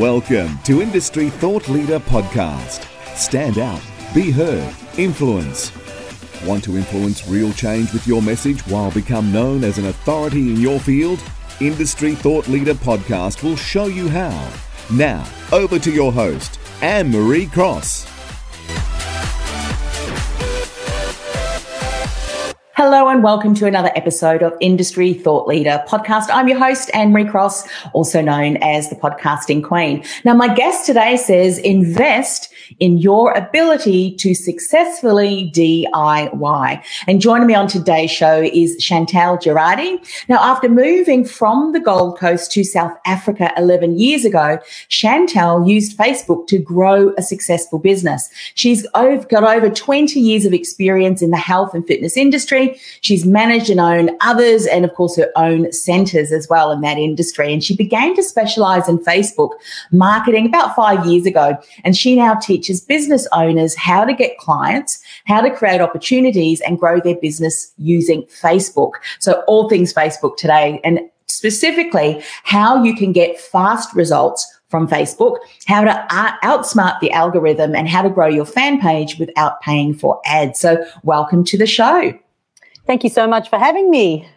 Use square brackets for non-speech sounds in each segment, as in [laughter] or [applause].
Welcome to Industry Thought Leader Podcast. Stand out, be heard, influence. Want to influence real change with your message while become known as an authority in your field? Industry Thought Leader Podcast will show you how. Now, over to your host, Anne Marie Cross. And welcome to another episode of Industry Thought Leader podcast. I'm your host, Anne Marie Cross, also known as the podcasting queen. Now, my guest today says invest in your ability to successfully DIY. And joining me on today's show is Chantal Gerardy. Now, after moving from the Gold Coast to South Africa 11 years ago, Chantal used Facebook to grow a successful business. She's got over 20 years of experience in the health and fitness industry She's managed and owned others and, of course, her own centers as well in that industry. And she began to specialize in Facebook marketing about five years ago. And she now teaches business owners how to get clients, how to create opportunities and grow their business using Facebook. So, all things Facebook today. And specifically, how you can get fast results from Facebook, how to outsmart the algorithm, and how to grow your fan page without paying for ads. So, welcome to the show. Thank you so much for having me.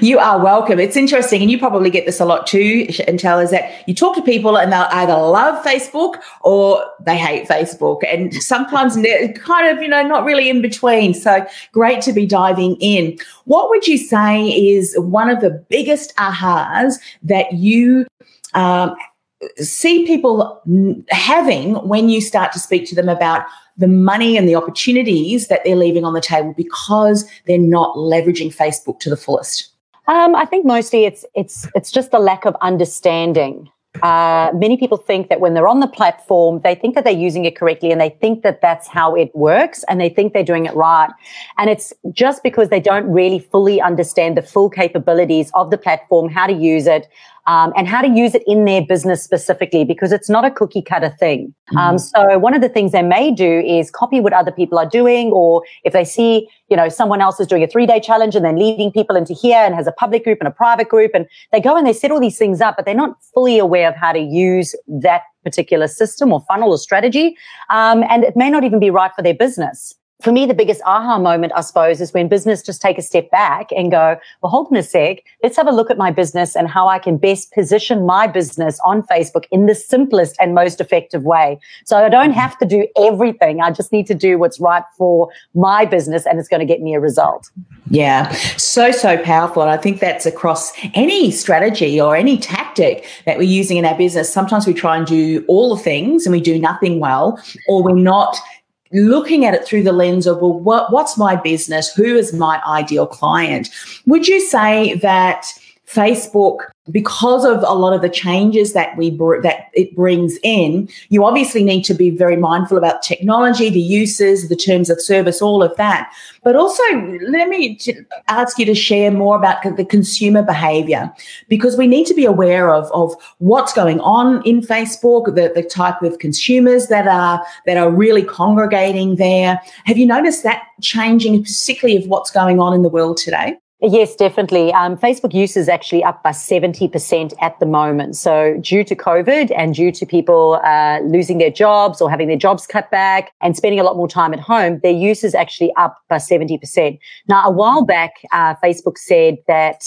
You are welcome. It's interesting, and you probably get this a lot too, Chantal, is that you talk to people and they'll either love Facebook or they hate Facebook. And sometimes they're kind of, you know, not really in between. So great to be diving in. What would you say is one of the biggest ahas that you um, see people having when you start to speak to them about the money and the opportunities that they're leaving on the table because they're not leveraging Facebook to the fullest? Um, I think mostly it's it's it's just a lack of understanding. Uh, many people think that when they're on the platform, they think that they're using it correctly and they think that that's how it works and they think they're doing it right. And it's just because they don't really fully understand the full capabilities of the platform, how to use it, um, and how to use it in their business specifically because it's not a cookie cutter thing. Mm-hmm. Um, so one of the things they may do is copy what other people are doing, or if they see, you know, someone else is doing a three day challenge and then leading people into here and has a public group and a private group, and they go and they set all these things up, but they're not fully aware of how to use that particular system or funnel or strategy. Um, and it may not even be right for their business for me, the biggest aha moment, I suppose, is when business just take a step back and go, well, hold on a sec. Let's have a look at my business and how I can best position my business on Facebook in the simplest and most effective way. So I don't have to do everything. I just need to do what's right for my business and it's going to get me a result. Yeah, so, so powerful. And I think that's across any strategy or any tactic that we're using in our business. Sometimes we try and do all the things and we do nothing well, or we're not looking at it through the lens of, well, what, what's my business? Who is my ideal client? Would you say that Facebook because of a lot of the changes that we br- that it brings in you obviously need to be very mindful about technology the uses the terms of service all of that. But also let me ask you to share more about the consumer behavior because we need to be aware of of what's going on in facebook the, the type of consumers that are that are really congregating there. Have you noticed that changing particularly of what's going on in the world today Yes, definitely. Um, Facebook use is actually up by 70% at the moment. So due to COVID and due to people uh, losing their jobs or having their jobs cut back and spending a lot more time at home, their use is actually up by 70%. Now, a while back, uh, Facebook said that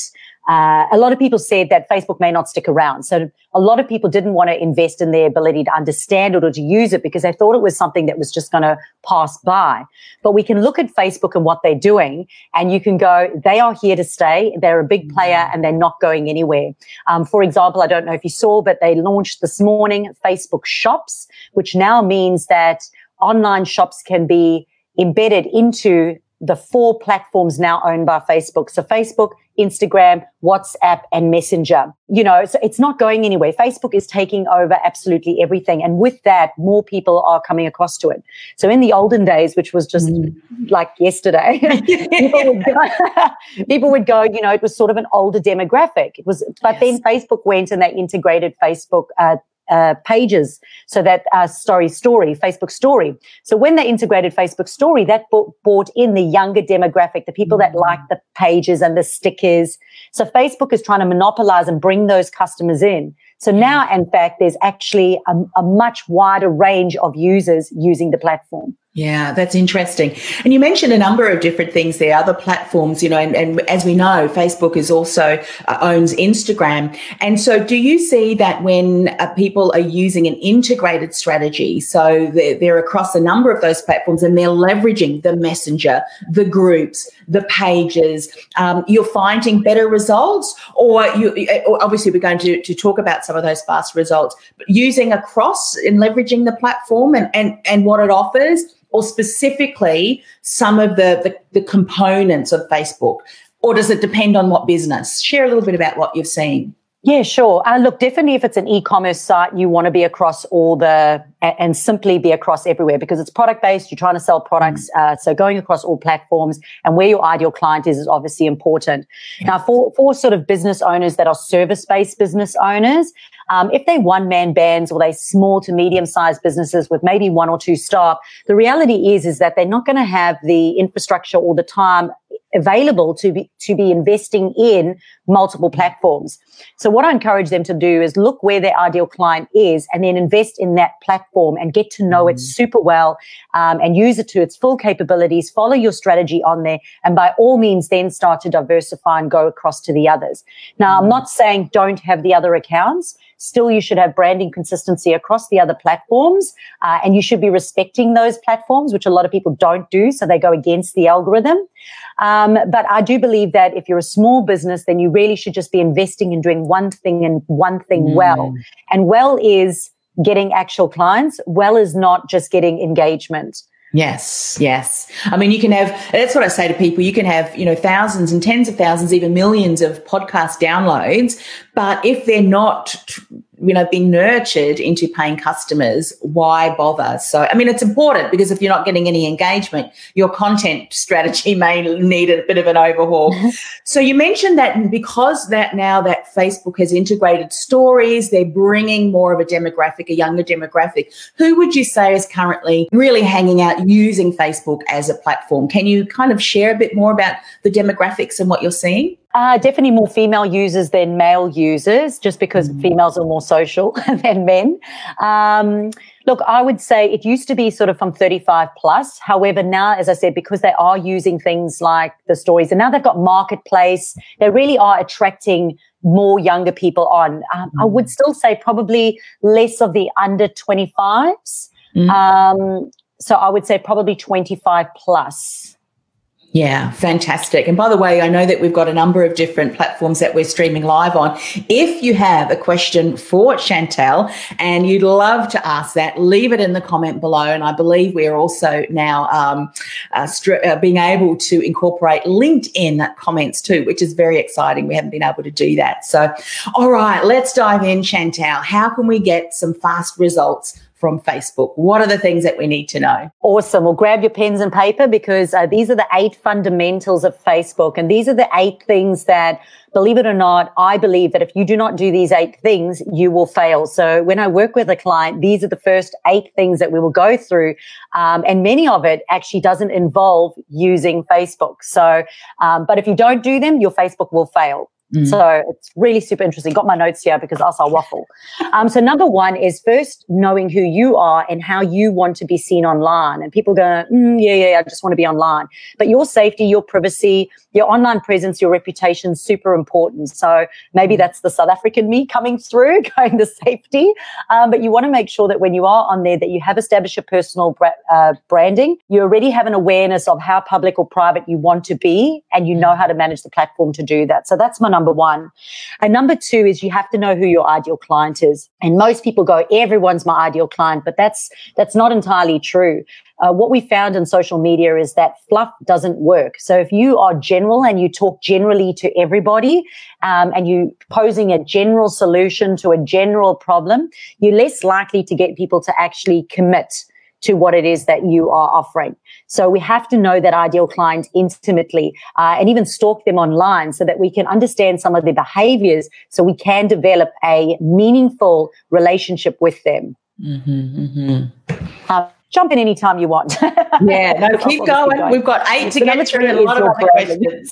uh, a lot of people said that Facebook may not stick around. So a lot of people didn't want to invest in their ability to understand it or to use it because they thought it was something that was just going to pass by. But we can look at Facebook and what they're doing and you can go, they are here to stay. They're a big player and they're not going anywhere. Um, for example, I don't know if you saw, but they launched this morning Facebook shops, which now means that online shops can be embedded into the four platforms now owned by Facebook. So Facebook, Instagram, WhatsApp, and Messenger. You know, so it's not going anywhere. Facebook is taking over absolutely everything. And with that, more people are coming across to it. So in the olden days, which was just mm. like yesterday, [laughs] people, would go, [laughs] people, would go, you know, it was sort of an older demographic. It was, but yes. then Facebook went and they integrated Facebook, uh, uh, pages. So that uh, story, story, Facebook story. So when they integrated Facebook story, that brought in the younger demographic, the people that like the pages and the stickers. So Facebook is trying to monopolize and bring those customers in. So now, in fact, there's actually a, a much wider range of users using the platform. Yeah, that's interesting. And you mentioned a number of different things there, other platforms, you know, and, and as we know, Facebook is also uh, owns Instagram. And so do you see that when uh, people are using an integrated strategy, so they're, they're, across a number of those platforms and they're leveraging the messenger, the groups, the pages, um, you're finding better results or you, uh, obviously we're going to, to talk about some of those fast results, but using across and leveraging the platform and, and, and what it offers or specifically some of the, the, the components of Facebook? Or does it depend on what business? Share a little bit about what you've seen. Yeah, sure. Uh, look, definitely if it's an e-commerce site, you want to be across all the and simply be across everywhere because it's product based. You're trying to sell products, mm. uh, so going across all platforms and where your ideal client is is obviously important. Yes. Now, for for sort of business owners that are service based business owners, um, if they're one man bands or they small to medium sized businesses with maybe one or two staff, the reality is, is that they're not going to have the infrastructure or the time available to be to be investing in multiple platforms. So what I encourage them to do is look where their ideal client is and then invest in that platform and get to know mm. it super well um, and use it to its full capabilities. Follow your strategy on there, and by all means, then start to diversify and go across to the others. Now, mm. I'm not saying don't have the other accounts. Still, you should have branding consistency across the other platforms, uh, and you should be respecting those platforms, which a lot of people don't do. So they go against the algorithm. Um, but I do believe that if you're a small business, then you really should just be investing in doing one thing and one thing mm. well. And well is getting actual clients. Well is not just getting engagement. Yes, yes. I mean, you can have, that's what I say to people. You can have, you know, thousands and tens of thousands, even millions of podcast downloads. But if they're not you know, being nurtured into paying customers, why bother? So, I mean, it's important because if you're not getting any engagement, your content strategy [laughs] may need a bit of an overhaul. Mm-hmm. so you mentioned that because that now that Facebook has integrated stories, they're bringing more of a demographic, a younger demographic. Who would you say is currently really hanging out using Facebook as a platform? Can you kind of share a bit more about the demographics and what you're seeing? Uh, definitely more female users than male users, just because mm. females are more social [laughs] than men. Um, look, I would say it used to be sort of from 35 plus. However, now, as I said, because they are using things like the stories and now they've got marketplace, they really are attracting more younger people on. Um, mm. I would still say probably less of the under 25s. Mm. Um, so I would say probably 25 plus. Yeah, fantastic. And by the way, I know that we've got a number of different platforms that we're streaming live on. If you have a question for Chantal and you'd love to ask that, leave it in the comment below. And I believe we're also now um, uh, stri- uh, being able to incorporate LinkedIn comments too, which is very exciting. We haven't been able to do that. So, all right, let's dive in, Chantal. How can we get some fast results from Facebook? What are the things that we need to know? Awesome. Well, grab your pens and paper because uh, these are the eight fundamentals of Facebook. And these are the eight things that, believe it or not, I believe that if you do not do these eight things, you will fail. So when I work with a client, these are the first eight things that we will go through. Um, and many of it actually doesn't involve using Facebook. So, um, but if you don't do them, your Facebook will fail. Mm. So it's really super interesting. Got my notes here because else I'll waffle. Um, so number one is first knowing who you are and how you want to be seen online. And people go, mm, yeah, yeah, I just want to be online. But your safety, your privacy, your online presence, your reputation is super important. So maybe mm. that's the South African me coming through, [laughs] going to safety. Um, but you want to make sure that when you are on there, that you have established your personal bra- uh, branding. You already have an awareness of how public or private you want to be, and you know how to manage the platform to do that. So that's my number one. And number two is you have to know who your ideal client is. And most people go, everyone's my ideal client, but that's, that's not entirely true. Uh, what we found in social media is that fluff doesn't work. So if you are general and you talk generally to everybody, um, and you posing a general solution to a general problem, you're less likely to get people to actually commit to what it is that you are offering. So we have to know that ideal client intimately uh, and even stalk them online so that we can understand some of their behaviors so we can develop a meaningful relationship with them. Mm-hmm, mm-hmm. Uh, jump in anytime you want. [laughs] yeah, no, keep going. going. We've got eight so to get through a lot of questions.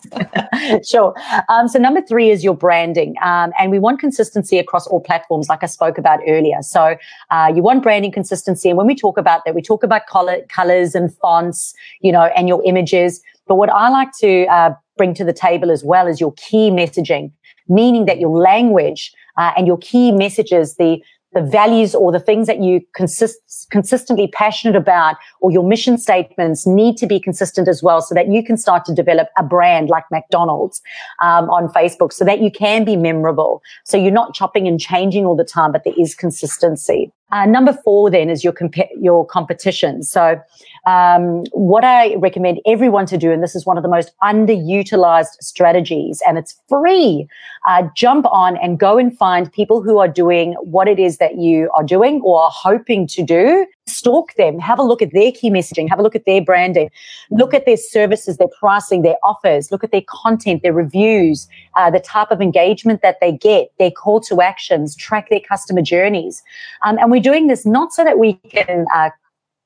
[laughs] [laughs] sure. Um, so number three is your branding. Um, and we want consistency across all platforms, like I spoke about earlier. So uh, you want branding consistency. And when we talk about that, we talk about color, colors and fonts, you know, and your images. But what I like to uh, bring to the table as well is your key messaging, meaning that your language uh, and your key messages, the the values or the things that you consist, consistently passionate about or your mission statements need to be consistent as well so that you can start to develop a brand like McDonald's um, on Facebook so that you can be memorable. So you're not chopping and changing all the time, but there is consistency. Uh, number four then is your comp- your competition. So um, what I recommend everyone to do, and this is one of the most underutilized strategies, and it's free. Uh, jump on and go and find people who are doing what it is that you are doing or are hoping to do. Stalk them, have a look at their key messaging, have a look at their branding, look at their services, their pricing, their offers, look at their content, their reviews, uh, the type of engagement that they get, their call to actions, track their customer journeys. Um, and we're doing this not so that we can uh,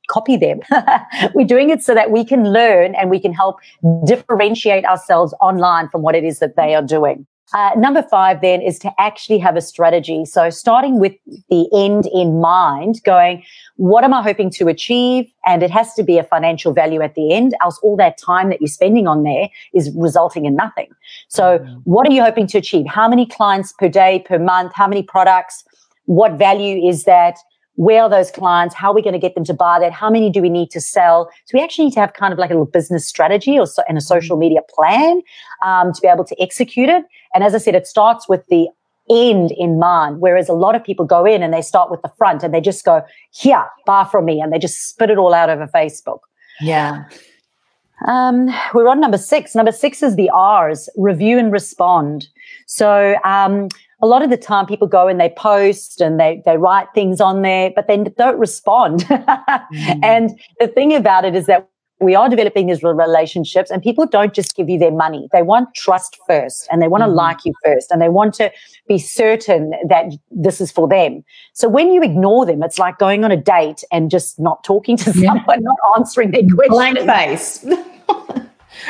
copy them. [laughs] We're doing it so that we can learn and we can help differentiate ourselves online from what it is that they are doing. Uh, number five then is to actually have a strategy. So starting with the end in mind, going, what am I hoping to achieve? And it has to be a financial value at the end, else all that time that you're spending on there is resulting in nothing. So mm-hmm. what are you hoping to achieve? How many clients per day, per month? How many products? What value is that? Where are those clients? How are we going to get them to buy that? How many do we need to sell? So we actually need to have kind of like a little business strategy or so, and a social mm-hmm. media plan um, to be able to execute it. And as I said, it starts with the end in mind. Whereas a lot of people go in and they start with the front and they just go, here, buy from me. And they just spit it all out over Facebook. Yeah. Um, we're on number six. Number six is the R's, review and respond. So, um, a lot of the time people go and they post and they, they write things on there, but then don't respond. [laughs] mm. And the thing about it is that we are developing these relationships and people don't just give you their money. They want trust first and they want to mm. like you first and they want to be certain that this is for them. So when you ignore them, it's like going on a date and just not talking to someone, yeah. not answering their questions. Blank face. [laughs] [laughs]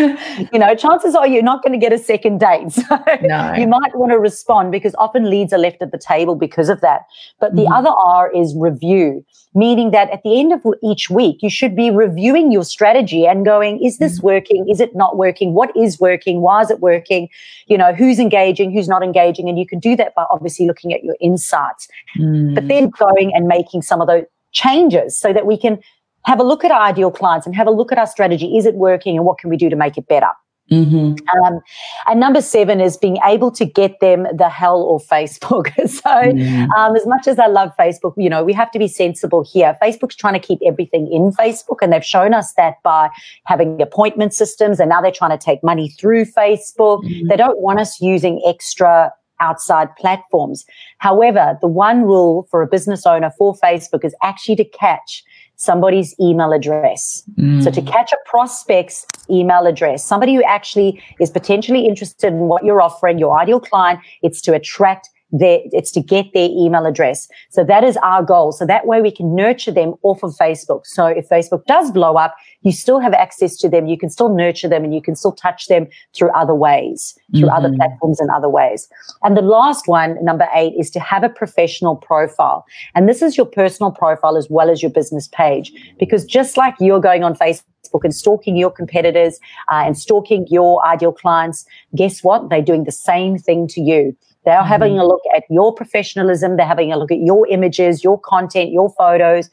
you know, chances are you're not going to get a second date. [laughs] So no. you might want to respond because often leads are left at the table because of that. But the mm. other R is review, meaning that at the end of each week, you should be reviewing your strategy and going, is this mm. working? Is it not working? What is working? Why is it working? You know, who's engaging? Who's not engaging? And you can do that by obviously looking at your insights, mm. but then going and making some of those changes so that we can have a look at our ideal clients and have a look at our strategy. Is it working and what can we do to make it better? Mm-hmm. Um, and number seven is being able to get them the hell or Facebook. [laughs] so, mm. um, as much as I love Facebook, you know, we have to be sensible here. Facebook's trying to keep everything in Facebook, and they've shown us that by having appointment systems, and now they're trying to take money through Facebook. Mm. They don't want us using extra outside platforms. However, the one rule for a business owner for Facebook is actually to catch somebody's email address. Mm. So to catch a prospect's email address, somebody who actually is potentially interested in what you're offering, your ideal client, it's to attract their, it's to get their email address. So that is our goal. So that way we can nurture them off of Facebook. So if Facebook does blow up, you still have access to them. You can still nurture them and you can still touch them through other ways, through mm-hmm. other platforms and other ways. And the last one, number eight, is to have a professional profile. And this is your personal profile as well as your business page. Because just like you're going on Facebook, and stalking your competitors uh, and stalking your ideal clients, guess what? They're doing the same thing to you. They're mm-hmm. having a look at your professionalism. They're having a look at your images, your content, your photos.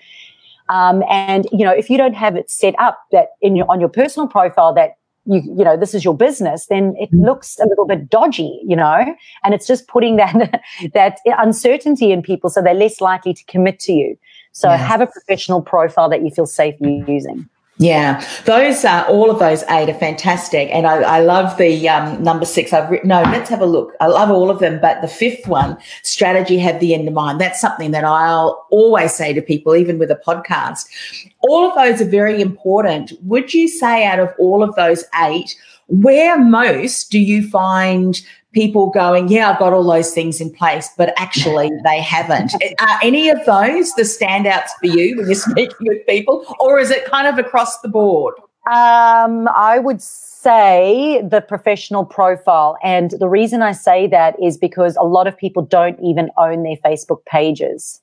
Um, and you know, if you don't have it set up that in your on your personal profile that you you know this is your business, then it mm-hmm. looks a little bit dodgy, you know, and it's just putting that [laughs] that uncertainty in people, so they're less likely to commit to you. So yes. have a professional profile that you feel safe using. Yeah, those uh, all of those eight are fantastic, and I, I love the um, number six. I've written. No, let's have a look. I love all of them, but the fifth one, strategy, have the end in mind. That's something that I'll always say to people, even with a podcast. All of those are very important. Would you say out of all of those eight? where most do you find people going, yeah, I've got all those things in place, but actually [laughs] they haven't. Are any of those the standouts for you when you're speaking with people, or is it kind of across the board? Um, I would say the professional profile. And the reason I say that is because a lot of people don't even own their Facebook pages.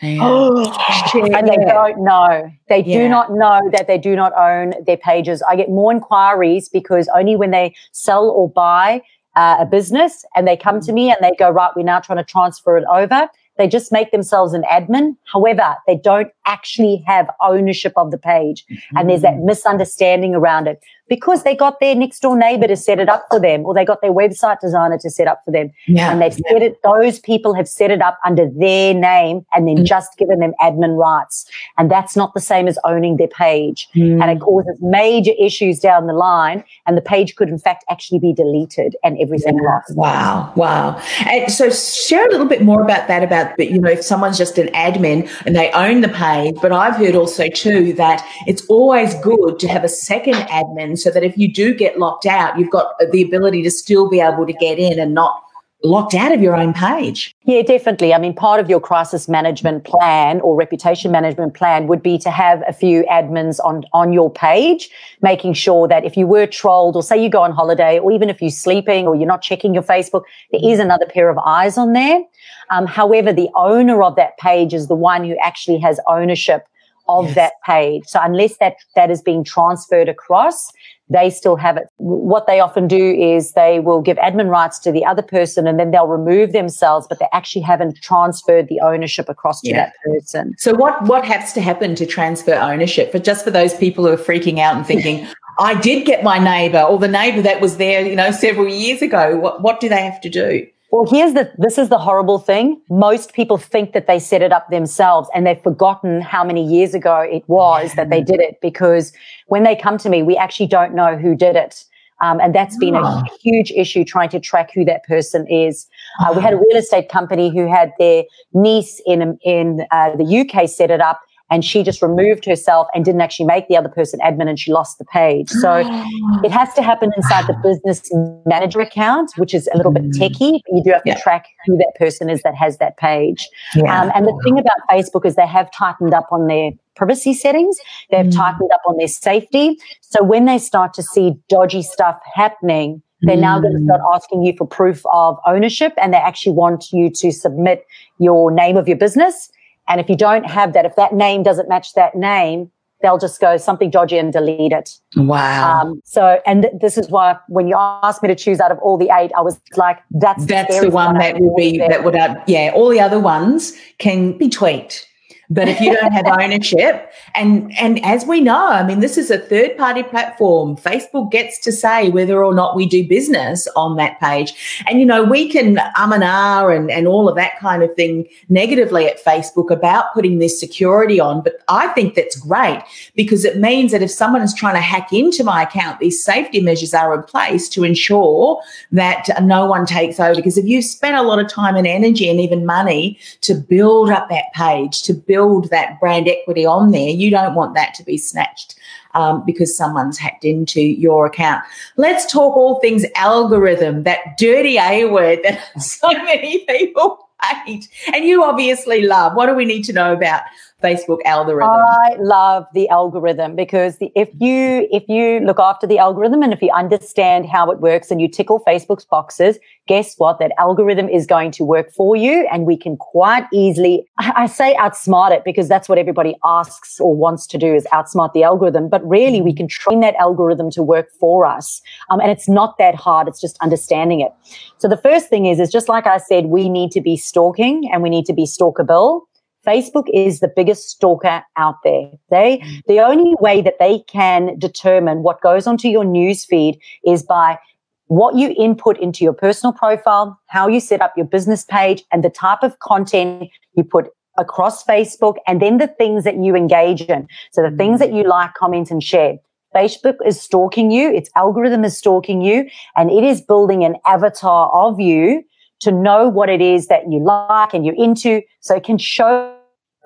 Yeah. [gasps] and they don't know. They yeah. do not know that they do not own their pages. I get more inquiries because only when they sell or buy uh, a business and they come to me and they go, right, we're now trying to transfer it over. They just make themselves an admin. However, they don't actually have ownership of the page. Mm-hmm. And there's that misunderstanding around it because they got their next door neighbor to set it up for them or they got their website designer to set up for them. Yeah. And they've set it, those people have set it up under their name and then mm. just given them admin rights. And that's not the same as owning their page. Mm. And it causes major issues down the line. And the page could in fact actually be deleted and everything yeah. lost. Wow. Wow. And so share a little bit more about that, about, you know, if someone's just an admin and they own the page, but I've heard also too that it's always good to have a second admin so that if you do get locked out, you've got the ability to still be able to get in and not locked out of your own page. Yeah, definitely. I mean, part of your crisis management plan or reputation management plan would be to have a few admins on, on your page, making sure that if you were trolled or say you go on holiday or even if you're sleeping or you're not checking your Facebook, there is another pair of eyes on there. Um, however, the owner of that page is the one who actually has ownership of yes. that page. So unless that, that is being transferred across, they still have it. What they often do is they will give admin rights to the other person and then they'll remove themselves, but they actually haven't transferred the ownership across to yeah. that person. So what, what has to happen to transfer ownership? But just for those people who are freaking out and thinking, [laughs] I did get my neighbor or the neighbor that was there, you know, several years ago, what, what do they have to do? Well, here's the, this is the horrible thing. Most people think that they set it up themselves and they've forgotten how many years ago it was that they did it [laughs] because when they come to me, we actually don't know who did it. Um, and that's been a ah. huge issue trying to track who that person is. Uh, we had a real estate company who had their niece in, in uh, the UK set it up and she just removed herself and didn't actually make the other person admin and she lost the page. So [gasps] it has to happen inside the business manager account, which is a little bit mm. techie, you do have to yeah. track who that person is that has that page. Yeah. Um, and the thing about Facebook is they have tightened up on their privacy settings. They've mm. tightened up on their safety. So when they start to see dodgy stuff happening, they're now going to start mm. asking you for proof of ownership and they actually want you to submit your name of your business and if you don't have that, if that name doesn't match that name, they'll just go something dodgy and delete it. Wow. Um, so, and th- this is why when you asked me to choose out of all the eight, I was like, that's that's the one that will be that would, uh, yeah. All the other ones can be tweaked. But if you don't have [laughs] ownership, and and as we know, I mean, this is a third party platform. Facebook gets to say whether or not we do business on that page. And you know, we can um and ah and, and all of that kind of thing negatively at Facebook about putting this security on. But I think that's great because it means that if someone is trying to hack into my account, these safety measures are in place to ensure that no one takes over. Because if you've spent a lot of time and energy and even money to build up that page, to build build that brand equity on there, you don't want that to be snatched um, because someone's hacked into your account. Let's talk all things algorithm, that dirty A word that [laughs] so many people hate. And you obviously love. What do we need to know about Facebook algorithm? I love the algorithm because the, if you if you look after the algorithm and if you understand how it works and you tickle Facebook's boxes, guess what? That algorithm is going to work for you, and we can quite easily. I, say outsmart it because that's what everybody asks or wants to do is outsmart the algorithm. But really, we can train that algorithm to work for us, um, and it's not that hard. It's just understanding it. So the first thing is, is just like I said, we need to be stalking and we need to be stalkable. Facebook is the biggest stalker out there. They, mm. the only way that they can determine what goes onto your news feed is by what you input into your personal profile, how you set up your business page and the type of content you put across Facebook and then the things that you engage in. So the things that mm. you like, comment and share. Facebook is stalking you. Its algorithm is stalking you and it is building an avatar of you to know what it is that you like and you're into. So it can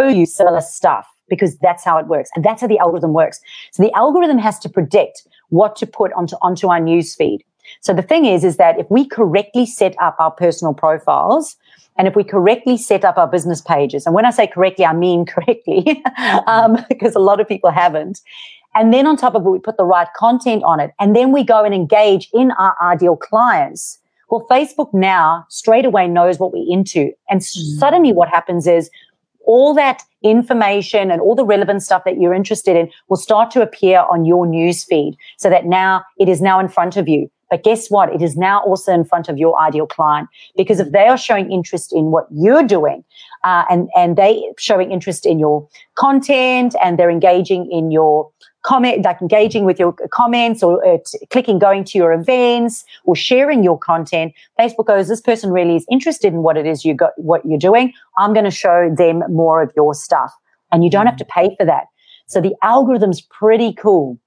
show you similar stuff because that's how it works. And that's how the algorithm works. So the algorithm has to predict what to put onto, onto our newsfeed. So the thing is, is that if we correctly set up our personal profiles, and if we correctly set up our business pages, and when I say correctly, I mean [laughs] correctly, um, because a lot of people haven't. And then on top of it, we put the right content on it. And then we go and engage in our ideal clients. Well, Facebook now straight away knows what we're into. And mm. suddenly what happens is all that information and all the relevant stuff that you're interested in will start to appear on your news feed so that now it is now in front of you. But guess what? It is now also in front of your ideal client because if they are showing interest in what you're doing, uh, and and they showing interest in your content and they're engaging in your comment, like engaging with your comments or uh, t- clicking, going to your events or sharing your content, Facebook goes, this person really is interested in what it is you got, what you're doing. I'm going to show them more of your stuff and you don't have to pay for that. So the algorithm's pretty cool.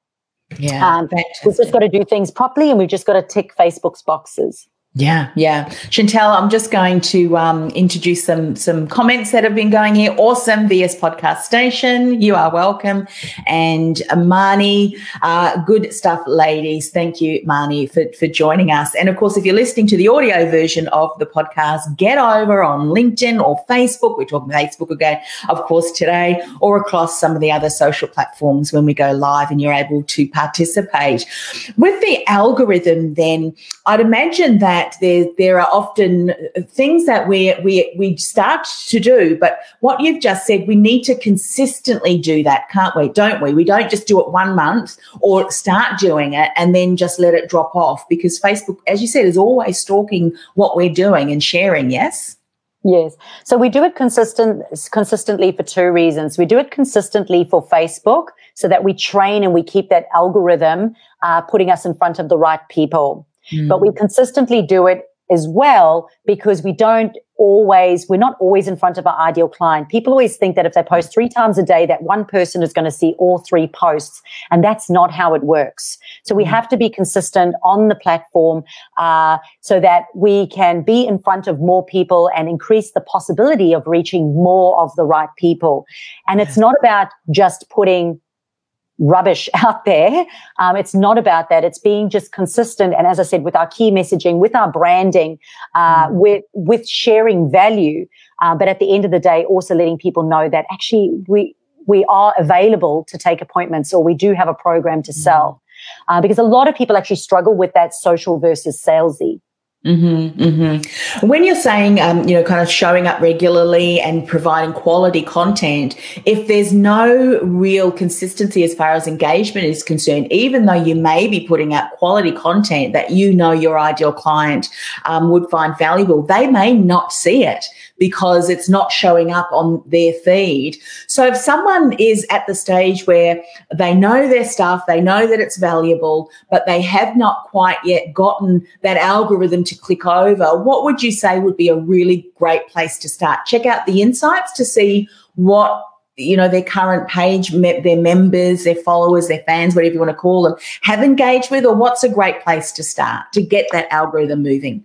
Yeah. Um, we've just got to do things properly and we've just got to tick Facebook's boxes. Yeah, yeah. Chantal, I'm just going to um, introduce some some comments that have been going here. Awesome, VS Podcast Station. You are welcome. And Marnie, uh, good stuff, ladies. Thank you, Marnie, for, for joining us. And of course, if you're listening to the audio version of the podcast, get over on LinkedIn or Facebook. We're talking Facebook again, of course, today, or across some of the other social platforms when we go live and you're able to participate. With the algorithm, then, I'd imagine that that there there are often things that we we we start to do, but what you've just said, we need to consistently do that, can't we? Don't we? We don't just do it one month or start doing it and then just let it drop off because Facebook, as you said, is always stalking what we're doing and sharing. Yes. Yes. So we do it consistent, consistently for two reasons. We do it consistently for Facebook so that we train and we keep that algorithm uh, putting us in front of the right people. Mm. But we consistently do it as well because we don't always, we're not always in front of our ideal client. People always think that if they post three times a day, that one person is going to see all three posts. And that's not how it works. So we mm. have to be consistent on the platform, uh, so that we can be in front of more people and increase the possibility of reaching more of the right people. And it's not about just putting rubbish [laughs] out there. Um, it's not about that. It's being just consistent. And as I said, with our key messaging, with our branding, uh, mm. with, with sharing value. Uh, but at the end of the day, also letting people know that actually we, we are available to take appointments or we do have a program to sell. Mm. Uh, because a lot of people actually struggle with that social versus salesy. Mm-hmm, mm-hmm. When you're saying, um, you know, kind of showing up regularly and providing quality content, if there's no real consistency as far as engagement is concerned, even though you may be putting out quality content that you know your ideal client um, would find valuable, they may not see it because it's not showing up on their feed. So if someone is at the stage where they know their stuff, they know that it's valuable, but they have not quite yet gotten that algorithm to click over, what would you say would be a really great place to start? Check out the insights to see what you know their current page their members their followers their fans whatever you want to call them have engaged with or what's a great place to start to get that algorithm moving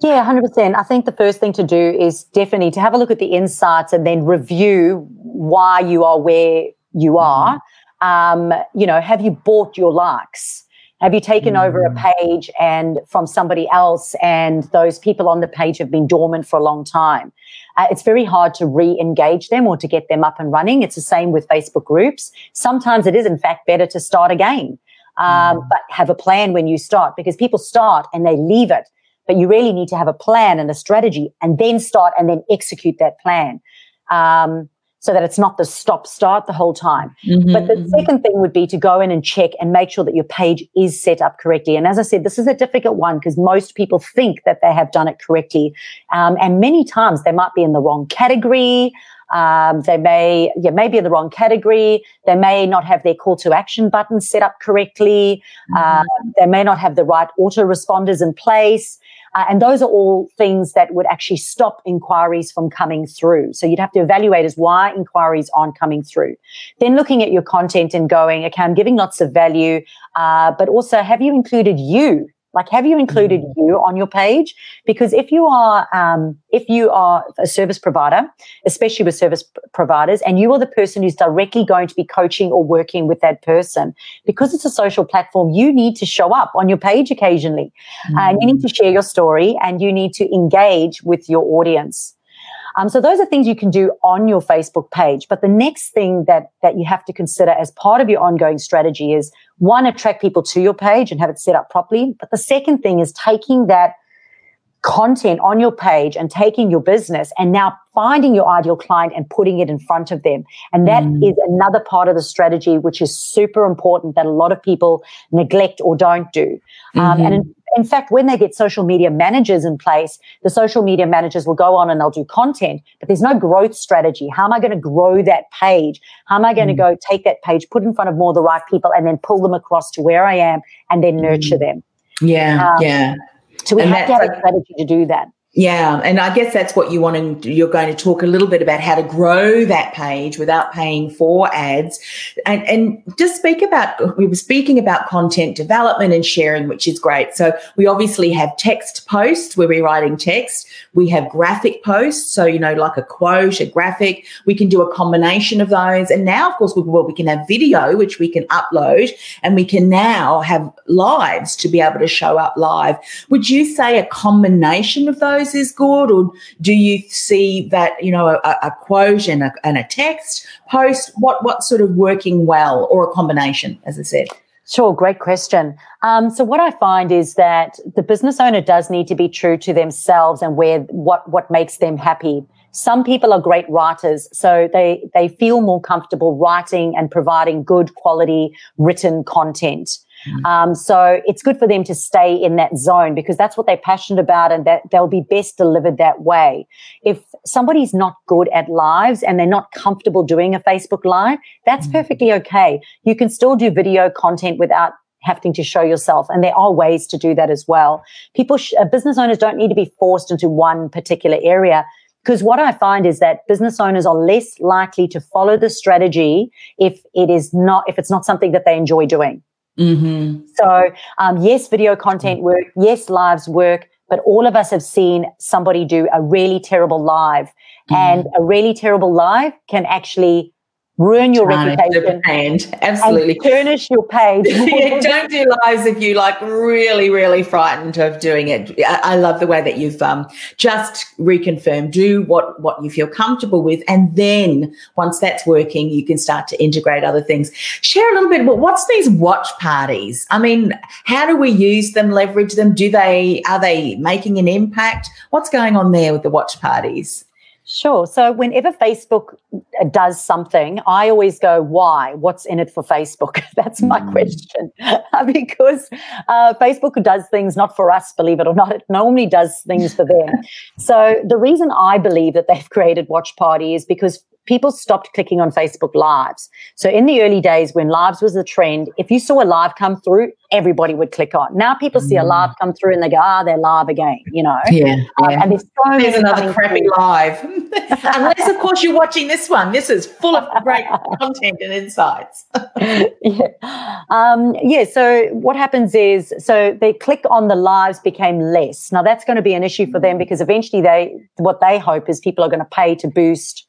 yeah, 100%. I think the first thing to do is definitely to have a look at the insights and then review why you are where you mm-hmm. are. Um, you know, have you bought your likes? Have you taken mm. over a mm. page and from somebody else and those people on the page have been dormant for a long time? Uh, it's very hard to re-engage them or to get them up and running. It's the same with Facebook groups. Sometimes it is in fact better to start again. Um, mm. but have a plan when you start because people start and they leave it but you really need to have a plan and a strategy and then start and then execute that plan. Um, so that it's not the stop start the whole time. Mm-hmm, but the mm-hmm. second thing would be to go in and check and make sure that your page is set up correctly. And as I said, this is a difficult one because most people think that they have done it correctly. Um, and many times they might be in the wrong category. Um, they may, yeah, maybe in the wrong category. They may not have their call to action button set up correctly. Mm-hmm. Uh, they may not have the right autoresponders in place. Uh, and those are all things that would actually stop inquiries from coming through. So you'd have to evaluate as why inquiries aren't coming through. Then looking at your content and going, okay, I'm giving lots of value, uh, but also have you included you Like, have you included mm. you on your page? Because if you are, um, if you are a service provider, especially with service providers, and you are the person who's directly going to be coaching or working with that person, because it's a social platform, you need to show up on your page occasionally, mm. and you need to share your story, and you need to engage with your audience. Um, so those are things you can do on your Facebook page. But the next thing that, that you have to consider as part of your ongoing strategy is one, attract people to your page and have it set up properly. But the second thing is taking that content on your page and taking your business and now finding your ideal client and putting it in front of them. And that mm. is another part of the strategy, which is super important that a lot of people neglect or don't do. Mm-hmm. Um, and in, mm-hmm. in fact, when they get social media managers in place, the social media managers will go on and they'll do content, but there's no growth strategy. How am I going to grow that page? How am I going mm. to go take that page, put in front of more of the right people and then pull them across to where I am and then nurture mm. them? Yeah. Um, yeah. So we and have to have a strategy to do that. Yeah, and I guess that's what you want to. You're going to talk a little bit about how to grow that page without paying for ads, and and just speak about. We were speaking about content development and sharing, which is great. So we obviously have text posts where we're writing text. We have graphic posts, so you know, like a quote, a graphic. We can do a combination of those, and now, of course, we, well, we can have video, which we can upload, and we can now have lives to be able to show up live. Would you say a combination of those? Is good, or do you see that you know a, a quote and a, and a text post? What what's sort of working well, or a combination, as I said? Sure, great question. Um, so what I find is that the business owner does need to be true to themselves and where what what makes them happy. Some people are great writers, so they they feel more comfortable writing and providing good quality written content. Mm-hmm. Um, so it's good for them to stay in that zone because that's what they're passionate about and that they'll be best delivered that way. If somebody's not good at lives and they're not comfortable doing a Facebook live, that's mm. perfectly okay. You can still do video content without having to show yourself. And there are ways to do that as well. People, sh- uh, business owners don't need to be forced into one particular area. Because what I find is that business owners are less likely to follow the strategy if it is not, if it's not something that they enjoy doing. Mm-hmm. So, um, yes, video content work. Yes, lives work. But all of us have seen somebody do a really terrible live, mm-hmm. and a really terrible live can actually ruin your reputation. and absolutely. and your page. [laughs] Yeah, don't do lives if you like really really frightened of doing it. I, I love the way that you've um, just reconfirmed. Do what what you feel comfortable with. And then once that's working you can start to integrate other things. Share a little bit what's these watch parties? I mean how do we use them leverage them? Do they are they making an impact? What's going on there with the watch parties Sure. So whenever Facebook does something, I always go, why? What's in it for Facebook? [laughs] That's my mm. question. [laughs] because uh, Facebook does things not for us, believe it or not. It normally does things for them. [laughs] so the reason I believe that they've created Watch Party is because people stopped clicking on Facebook lives. So in the early days when lives was the trend, if you saw a live come through, everybody would click on. Now people see a mm. live come through and they go, ah, they're live again, you know? Yeah. Um, And there's so There's another crappy through. live. [laughs] Unless, of course, you're watching this one. This is full of great [laughs] content and insights. [laughs] yeah. Um, yeah. So what happens is, so they click on the lives became less. Now that's going to be an issue for them because eventually they, what they hope is people are going to pay to boost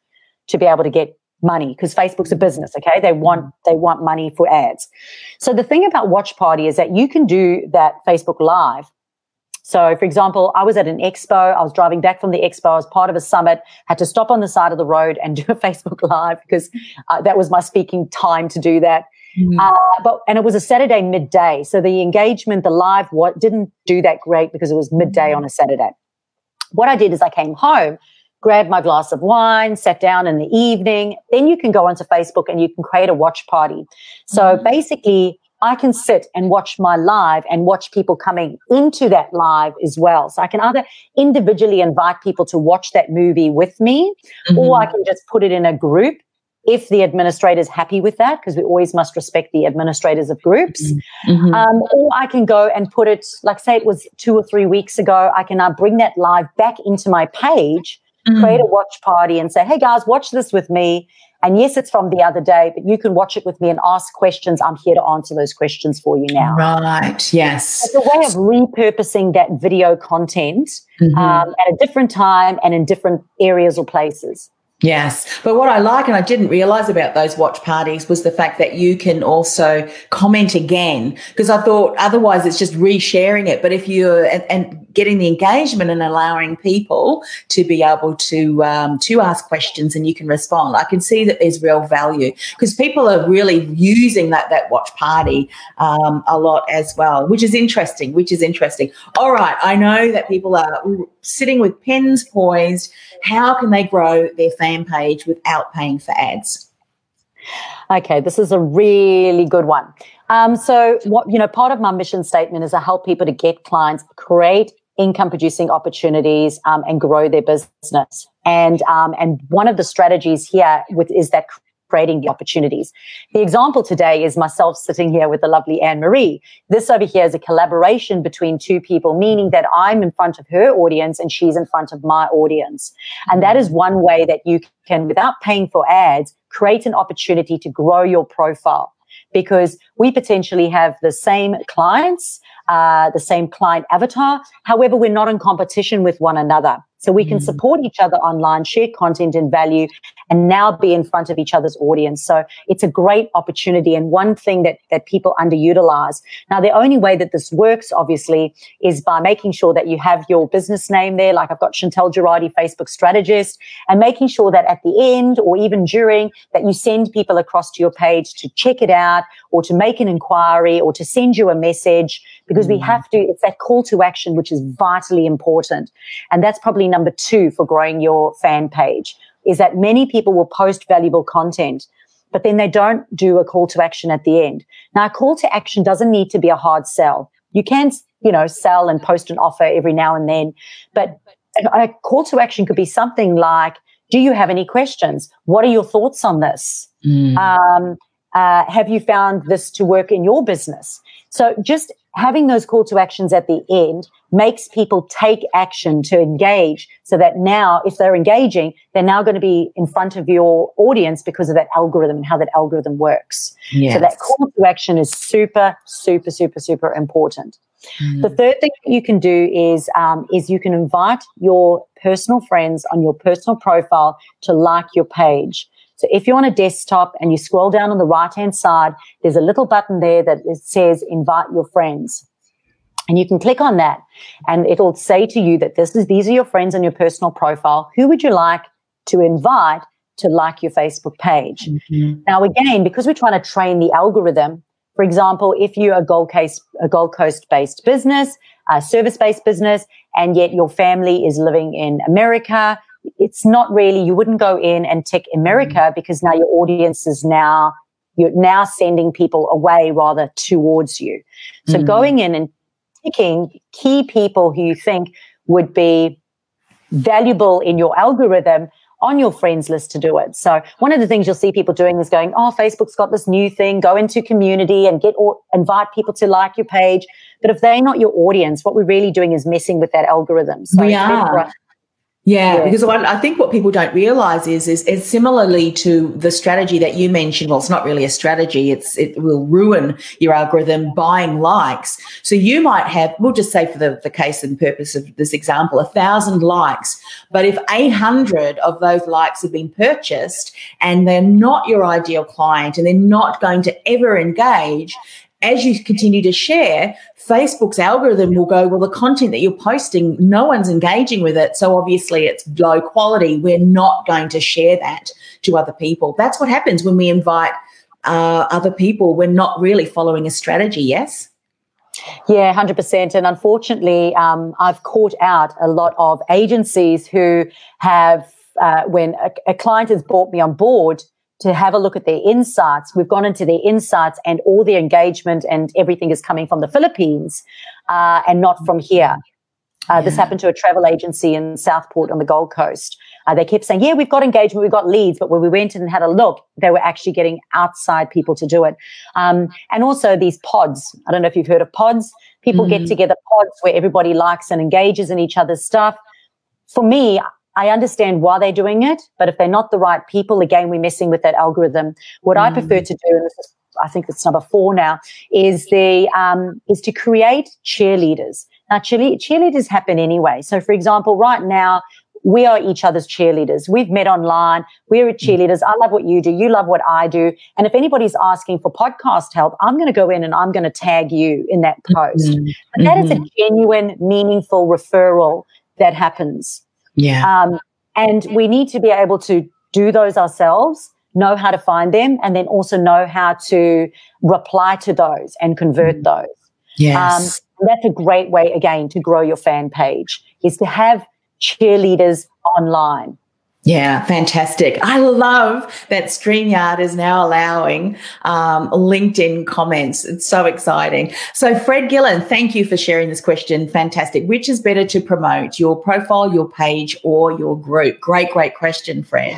to be able to get money because Facebook's a business. Okay. They want, they want money for ads. So the thing about watch party is that you can do that Facebook live. So for example, I was at an expo. I was driving back from the expo. I was part of a summit, had to stop on the side of the road and [laughs] do a Facebook live because uh, that was my speaking time to do that. Mm-hmm. Uh, but and it was a Saturday midday, so the engagement, the live, what didn't do that great because it was midday on a Saturday. What I did is I came home grab my glass of wine, sat down in the evening. Then you can go onto Facebook and you can create a watch party. So mm-hmm. basically, I can sit and watch my live and watch people coming into that live as well. So I can either individually invite people to watch that movie with me, mm-hmm. or I can just put it in a group if the administrator is happy with that, because we always must respect the administrators of groups. Mm-hmm. mm-hmm. Um, or I can go and put it, like say it was two or three weeks ago, I can now bring that live back into my page mm. create a watch party and say, hey guys, watch this with me. And yes, it's from the other day, but you can watch it with me and ask questions. I'm here to answer those questions for you now. Right. Yes. It's a way of repurposing that video content mm-hmm. um, at a different time and in different areas or places. Yes. But what I like and I didn't realize about those watch parties was the fact that you can also comment again because I thought otherwise it's just resharing it. But if you're and, and getting the engagement and allowing people to be able to um, to ask questions and you can respond, I can see that there's real value because people are really using that that watch party um, a lot as well, which is interesting. Which is interesting. All right, I know that people are sitting with pens poised. How can they grow their fan page without paying for ads? Okay, this is a really good one. Um, so, what you know, part of my mission statement is to help people to get clients, create income producing opportunities, um, and grow their business. And um, and one of the strategies here with is that creating the opportunities. The example today is myself sitting here with the lovely Anne Marie. This over here is a collaboration between two people, meaning that I'm in front of her audience and she's in front of my audience. And that is one way that you can, without paying for ads, create an opportunity to grow your profile because we potentially have the same clients, uh, the same client avatar. However, we're not in competition with one another. So we can mm. support each other online, share content and value, and now be in front of each other's audience. So it's a great opportunity and one thing that, that people underutilize. Now, the only way that this works, obviously, is by making sure that you have your business name there. Like I've got Chantal Gerardy, Facebook strategist, and making sure that at the end or even during that you send people across to your page to check it out or to make an inquiry or to send you a message because mm. we have to, it's that call to action, which is vitally important. And that's probably number two for growing your fan page is that many people will post valuable content, but then they don't do a call to action at the end. Now, a call to action doesn't need to be a hard sell. You can, you know, sell and post an offer every now and then, but a call to action could be something like, do you have any questions? What are your thoughts on this? Mm. Um, uh, have you found this to work in your business? So just having those call to actions at the end makes people take action to engage so that now if they're engaging they're now going to be in front of your audience because of that algorithm and how that algorithm works yes. so that call to action is super super super super important mm. the third thing you can do is um, is you can invite your personal friends on your personal profile to like your page so if you're on a desktop and you scroll down on the right hand side, there's a little button there that says invite your friends. And you can click on that and it'll say to you that this is, these are your friends on your personal profile. Who would you like to invite to like your Facebook page? Mm-hmm. Now, again, because we're trying to train the algorithm, for example, if you're a Gold Coast, a Gold Coast based business, a service based business, and yet your family is living in America, it's not really, you wouldn't go in and tick America mm-hmm. because now your audience is now, you're now sending people away rather towards you. So mm. going in and ticking key people who you think would be valuable in your algorithm on your friends list to do it. So one of the things you'll see people doing is going, Oh, Facebook's got this new thing. Go into community and get or invite people to like your page. But if they're not your audience, what we're really doing is messing with that algorithm. So we are. Yeah, yeah, because I think what people don't realize is, is, is similarly to the strategy that you mentioned. Well, it's not really a strategy. It's it will ruin your algorithm buying likes. So you might have, we'll just say for the, the case and purpose of this example, a thousand likes. But if 800 of those likes have been purchased and they're not your ideal client and they're not going to ever engage, as you continue to share, Facebook's algorithm will go, well, the content that you're posting, no one's engaging with it. So obviously it's low quality. We're not going to share that to other people. That's what happens when we invite uh, other people. We're not really following a strategy, yes? Yeah, 100%. And unfortunately, um, I've caught out a lot of agencies who have, uh, when a, a client has brought me on board, to have a look at their insights. We've gone into their insights and all their engagement and everything is coming from the Philippines uh, and not from here. Uh, yeah. This happened to a travel agency in Southport on the Gold Coast. Uh, they kept saying, yeah, we've got engagement, we've got leads, but when we went in and had a look, they were actually getting outside people to do it. Um, and also these pods. I don't know if you've heard of pods. People mm. get together pods where everybody likes and engages in each other's stuff. For me, I understand why they're doing it, but if they're not the right people, again, we're messing with that algorithm. What mm. I prefer to do, and this is, I think it's number four now, is the um, is to create cheerleaders. Now, cheerleaders happen anyway. So, for example, right now we are each other's cheerleaders. We've met online. We're mm. cheerleaders. I love what you do. You love what I do. And if anybody's asking for podcast help, I'm going to go in and I'm going to tag you in that post. Mm-hmm. But that mm-hmm. is a mm-hmm. genuine, meaningful referral that happens. Yeah. Um, and we need to be able to do those ourselves, know how to find them, and then also know how to reply to those and convert mm. those. Yes. Um, that's a great way, again, to grow your fan page is to have cheerleaders online. Yeah, fantastic. I love that StreamYard is now allowing um, LinkedIn comments. It's so exciting. So, Fred Gillen, thank you for sharing this question. Fantastic. Which is better to promote, your profile, your page, or your group? Great, great question, Fred.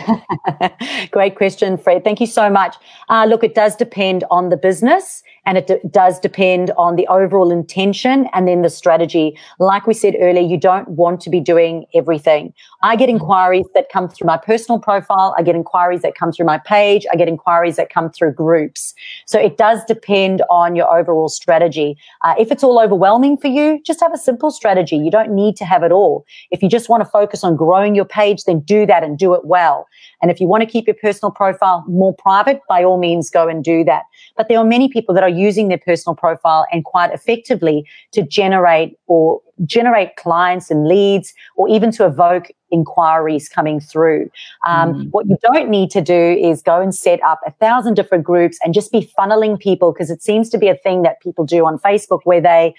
[laughs] great question, Fred. Thank you so much. Uh, look, it does depend on the business and it d- does depend on the overall intention and then the strategy. Like we said earlier, you don't want to be doing everything. I get inquiries that come through my personal profile. I get inquiries that come through my page. I get inquiries that come through groups. So it does depend on your overall strategy. Uh, if it's all overwhelming for you, just have a simple strategy. You don't need to have it all. If you just want to focus on growing your page, then do that and do it well. And if you want to keep your personal profile more private, by all means, go and do that. But there are many people that are using their personal profile and quite effectively to generate or generate clients and leads or even to evoke inquiries coming through. Um, mm. What you don't need to do is go and set up a thousand different groups and just be funneling people because it seems to be a thing that people do on Facebook where they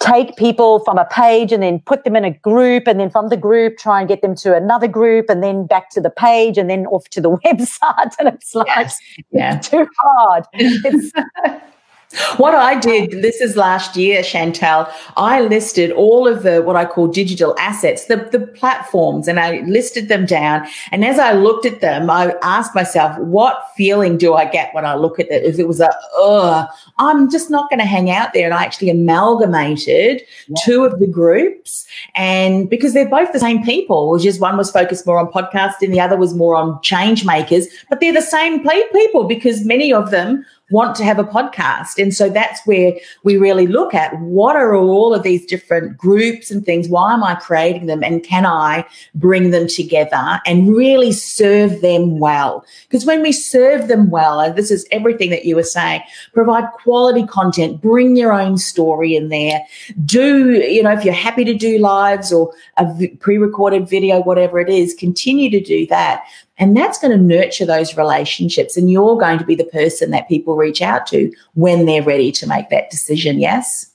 take people from a page and then put them in a group and then from the group try and get them to another group and then back to the page and then off to the [laughs] website and it's like yes. yeah. too hard. It's [laughs] what I did, this is last year, Chantal, I listed all of the what I call digital assets, the, the platforms, and I listed them down. And as I looked at them, I asked myself, what feeling do I get when I look at it? If it was a, ugh, I'm just not going to hang out there. And I actually amalgamated yeah. two of the groups. And because they're both the same people, just one was focused more on podcasting, the other was more on change makers, but they're the same people because many of them want to have a podcast. And so that's where we really look at what are all of these different groups and things? Why am I creating them? And can I bring them together and really serve them well? Because when we serve them well, and this is everything that you were saying, provide quality content, bring your own story in there. Do, you know, if you're happy to do lives or a pre recorded video, whatever it is, continue to do that. And that's going to nurture those relationships. And you're going to be the person that people reach out to when they're ready to make that decision. Yes?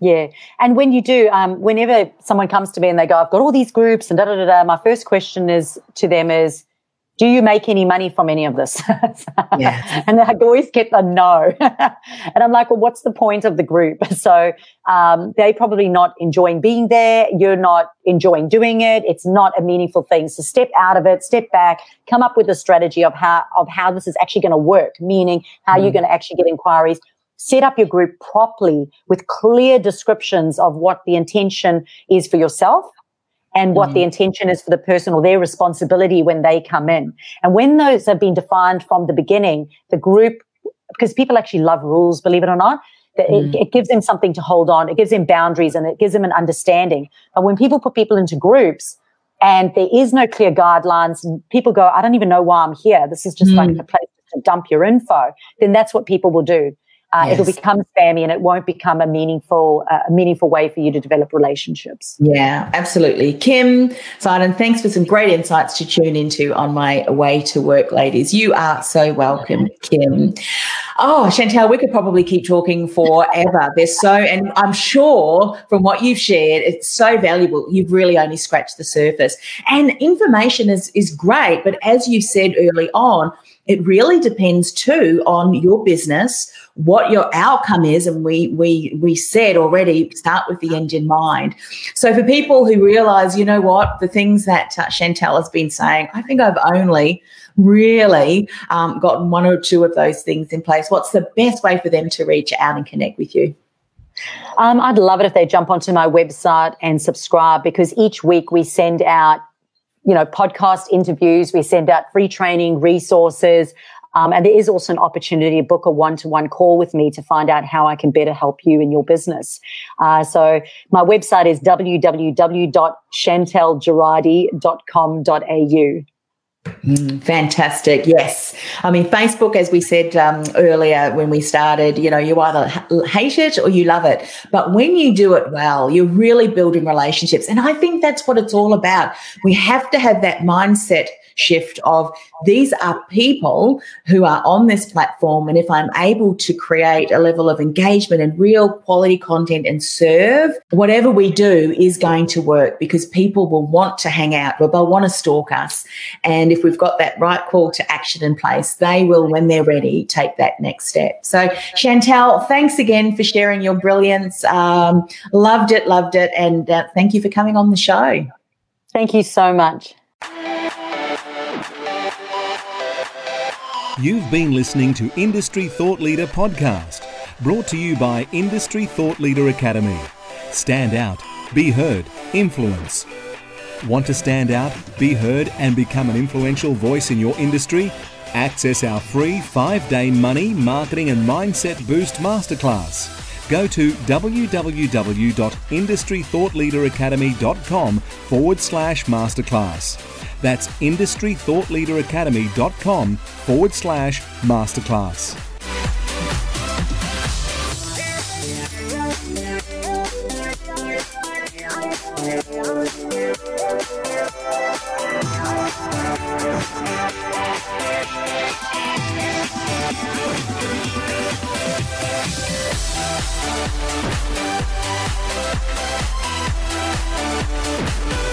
Yeah. And when you do, um, whenever someone comes to me and they go, I've got all these groups and da da da da, my first question is to them is, do you make any money from any of this? [laughs] yeah. and I always get a no. [laughs] and I'm like, well, what's the point of the group? [laughs] So um, they're probably not enjoying being there. You're not enjoying doing it. It's not a meaningful thing. So step out of it, step back, come up with a strategy of how, of how this is actually going to work, meaning how mm. you're going to actually get inquiries. Set up your group properly with clear descriptions of what the intention is for yourself and what mm-hmm. the intention is for the person or their responsibility when they come in. And when those have been defined from the beginning, the group, because people actually love rules, believe it or not, it, mm. it, gives them something to hold on. It gives them boundaries and it gives them an understanding. But when people put people into groups and there is no clear guidelines, people go, I don't even know why I'm here. This is just mm. like a place to dump your info. Then that's what people will do uh, yes. it'll become spammy and it won't become a meaningful uh, a meaningful way for you to develop relationships. Yeah absolutely. Kim Seidon thanks for some great insights to tune into on my way to work ladies. You are so welcome kim. Oh chantal we could probably keep talking forever. There's so and i'm sure from what you've shared it's so valuable. You've really only scratched the surface. And information is is great but as you said early on it really depends too on your business, what your outcome is. And we we we said already, start with the end in mind. So for people who realize, you know what, the things that uh, Chantal has been saying, I think I've only really um, gotten one or two of those things in place. What's the best way for them to reach out and connect with you? Um, I'd love it if they jump onto my website and subscribe because each week we send out you know, podcast interviews. We send out free training resources. Um, and there is also an opportunity to book a one-to-one call with me to find out how I can better help you in your business. Uh, so my website is www.chantalgerardy.com.au. Mm, fantastic. Yes. I mean, Facebook, as we said um, earlier when we started, you know, you either hate it or you love it. But when you do it well, you're really building relationships. And I think that's what it's all about. We have to have that mindset shift of these are people who are on this platform. And if I'm able to create a level of engagement and real quality content and serve, whatever we do is going to work because people will want to hang out, but they'll want to stalk us. And if we've got that right call to action in place, they will, when they're ready, take that next step. So, Chantal, thanks again for sharing your brilliance. Um, loved it, loved it. And uh, thank you for coming on the show. Thank you so much. You've been listening to Industry Thought Leader Podcast, brought to you by Industry Thought Leader Academy. Stand out, be heard, influence. Want to stand out, be heard, and become an influential voice in your industry? Access our free five day money, marketing, and mindset boost masterclass. Go to www.industrythoughtleaderacademy.com forward slash masterclass. That's industrythoughtleaderacademy.com forward slash masterclass. We'll